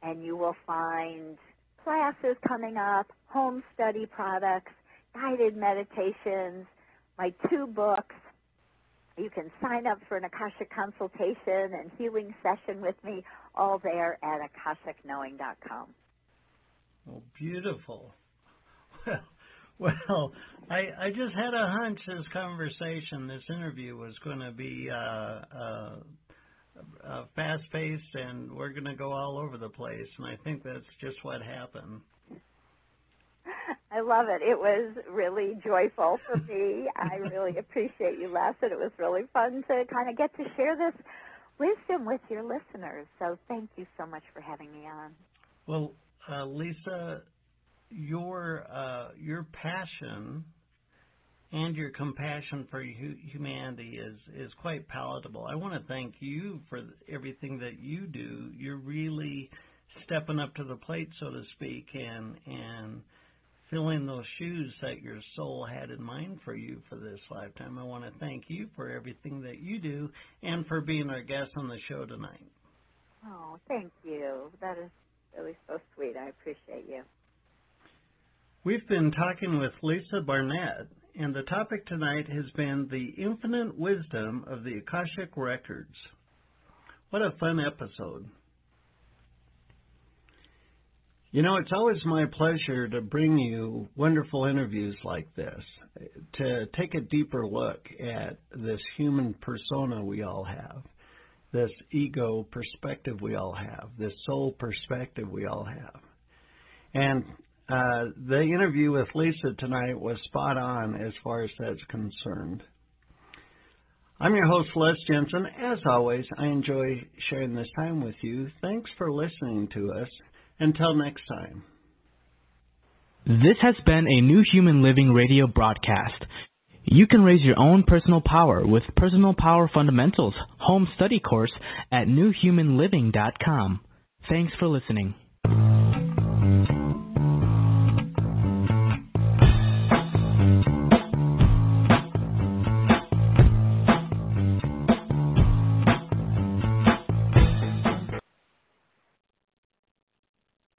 And you will find classes coming up, home study products, guided meditations, my two books. You can sign up for an Akashic consultation and healing session with me, all there at akashicknowing.com. Oh, beautiful. Well, well, I I just had a hunch this conversation, this interview was going to be uh, uh, uh, fast paced, and we're going to go all over the place, and I think that's just what happened. I love it. It was really joyful for me. I really appreciate you, Les, and it was really fun to kind of get to share this wisdom with your listeners. So thank you so much for having me on. Well, uh, Lisa, your uh, your passion and your compassion for humanity is is quite palatable. I want to thank you for everything that you do. You're really stepping up to the plate, so to speak, and and filling those shoes that your soul had in mind for you for this lifetime. I want to thank you for everything that you do and for being our guest on the show tonight. Oh, thank you. That is really so sweet. I appreciate you. We've been talking with Lisa Barnett, and the topic tonight has been the infinite wisdom of the Akashic Records. What a fun episode. You know, it's always my pleasure to bring you wonderful interviews like this, to take a deeper look at this human persona we all have, this ego perspective we all have, this soul perspective we all have. And uh, the interview with Lisa tonight was spot on as far as that's concerned. I'm your host, Les Jensen. As always, I enjoy sharing this time with you. Thanks for listening to us. Until next time. This has been a New Human Living radio broadcast. You can raise your own personal power with Personal Power Fundamentals home study course at newhumanliving.com. Thanks for listening.